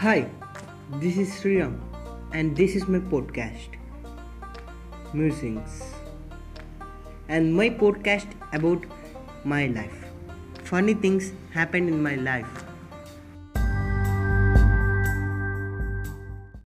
Hi, this is Sriram, and this is my podcast, Musings. And my podcast about my life. Funny things happened in my life.